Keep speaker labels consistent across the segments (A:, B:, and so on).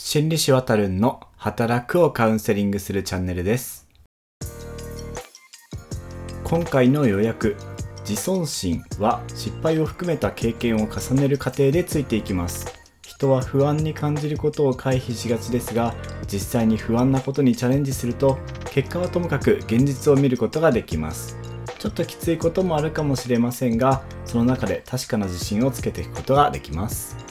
A: 心理師わたるんの働くをカウンセリングするチャンネルです。今回の予約自尊心は失敗を含めた経験を重ねる過程でついていきます。人は不安に感じることを回避しがちですが実際に不安なことにチャレンジすると結果はともかく現実を見ることができます。ちょっときついこともあるかもしれませんがその中で確かな自信をつけていくことができます。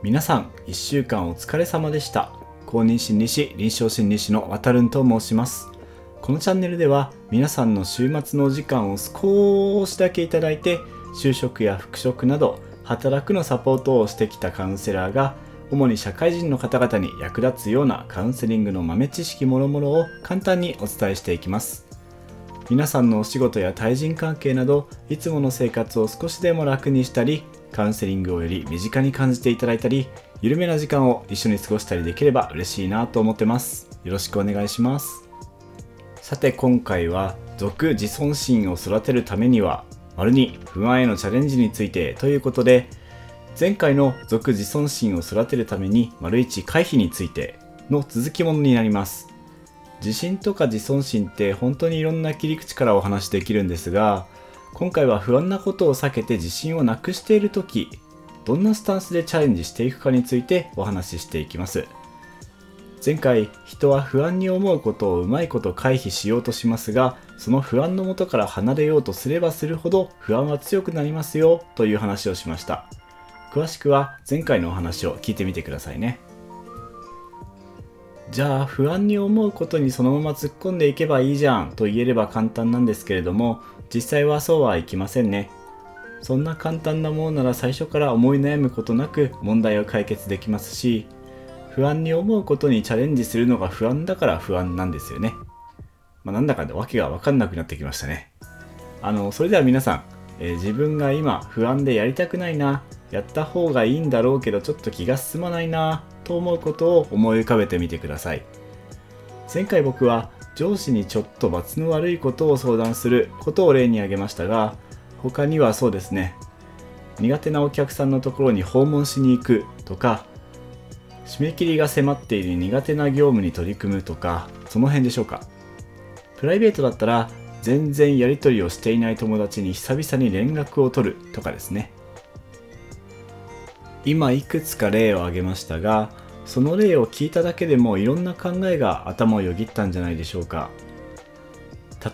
A: 皆さん1週間お疲れ様でした。公認心理師臨床心理師のわたるんと申します。このチャンネルでは皆さんの週末のお時間を少しだけいただいて就職や復職など働くのサポートをしてきたカウンセラーが主に社会人の方々に役立つようなカウンセリングの豆知識もろもろを簡単にお伝えしていきます。皆さんのお仕事や対人関係などいつもの生活を少しでも楽にしたりカウンセリングをより身近に感じていただいたり緩めな時間を一緒に過ごしたりできれば嬉しいなと思ってます。よろしくお願いします。さて今回は俗自尊心を育てるためには丸に不安へのチャレンジについてということで前回の俗自尊心を育てるために丸一回避についての続きものになります。自信とか自尊心って本当にいろんな切り口からお話できるんですが今回は不安なことを避けて自信をなくしている時どんなスタンスでチャレンジしていくかについてお話ししていきます。前回人は不安に思うことをうまいこと回避しようとしますがその不安のもとから離れようとすればするほど不安は強くなりますよという話をしました。詳しくは前回のお話を聞いてみてくださいね。じゃあ不安に思うことにそのまま突っ込んでいけばいいじゃんと言えれば簡単なんですけれども実際はそうはいきませんね。そんな簡単なものなら最初から思い悩むことなく問題を解決できますし不安に思うことにチャレンジするのが不安だから不安なんですよね、まあ、なんだかで訳が分かんなくなってきましたね。あのそれでは皆さん、えー、自分が今不安でやりたくないなやった方がいいんだろうけどちょっと気が進まないなと思うことを思い浮かべてみてください。前回僕は上司にちょっと罰の悪いことを相談することを例に挙げましたが他にはそうですね。苦手なお客さんのところに訪問しに行くとか締め切りが迫っている苦手な業務に取り組むとかその辺でしょうか。プライベートだったら全然やり取りをしていない友達に久々に連絡を取るとかですね。今いくつか例を挙げましたがその例を聞いただけでもいろんな考えが頭をよぎったんじゃないでしょうか。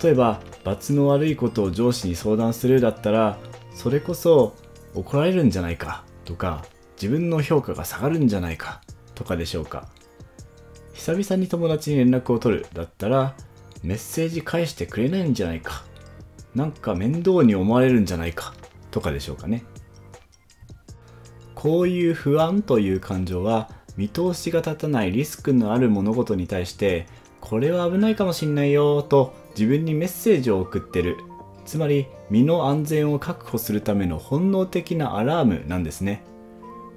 A: 例えば罰の悪いことを上司に相談するだったらそれこそ怒られるんじゃないかとか自分の評価が下がるんじゃないかとかでしょうか。久々に友達に連絡を取るだったらメッセージ返してくれないんじゃないかなんか面倒に思われるんじゃないかとかでしょうかね。こういう不安という感情は見通しが立たないリスクのある物事に対してこれは危ないかもしんないよと自分にメッセージを送ってる。つまり身の安全を確保するための本能的なアラームなんですね。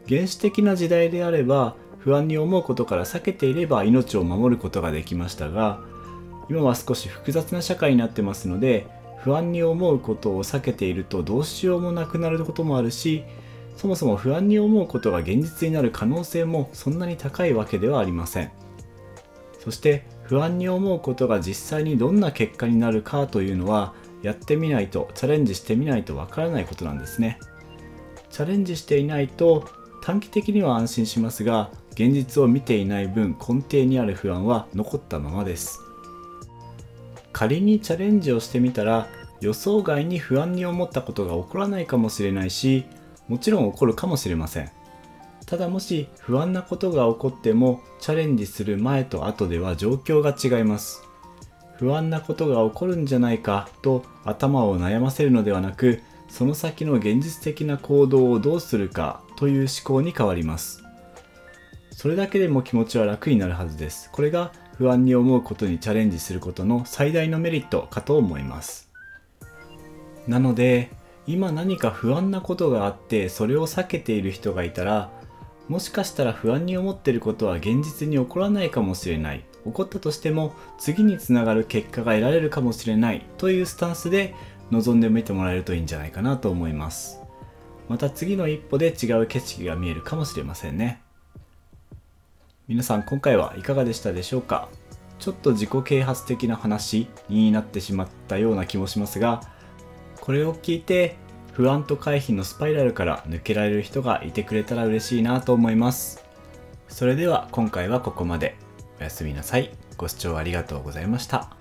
A: 原始的な時代であれば不安に思うことから避けていれば命を守ることができましたが今は少し複雑な社会になってますので不安に思うことを避けているとどうしようもなくなることもあるしそもそも不安に思うことが現実になる可能性もそんなに高いわけではありません。そして不安に思うことが実際にどんな結果になるかというのはやってみないとチャレンジしてみないとわからないことなんですね。チャレンジしていないと短期的には安心しますが現実を見ていない分根底にある不安は残ったままです。仮にチャレンジをしてみたら予想外に不安に思ったことが起こらないかもしれないしもちろん起こるかもしれません。ただもし不安なことが起こってもチャレンジする前と後では状況が違います。不安なことが起こるんじゃないかと頭を悩ませるのではなくその先の現実的な行動をどうするかという思考に変わります。それだけでも気持ちは楽になるはずです。これが不安に思うことにチャレンジすることの最大のメリットかと思います。なので今何か不安なことがあってそれを避けている人がいたらもしかしたら不安に思っていることは現実に起こらないかもしれない。起こったとしても次につながる結果が得られるかもしれない。というスタンスで臨んでみてもらえるといいんじゃないかなと思います。また次の一歩で違う景色が見えるかもしれませんね。皆さん今回はいかがでしたでしょうか？ちょっと自己啓発的な話になってしまったような気もしますがこれを聞いて不安と回避のスパイラルから抜けられる人がいてくれたら嬉しいなと思います。それでは今回はここまで。おやすみなさい。ご視聴ありがとうございました。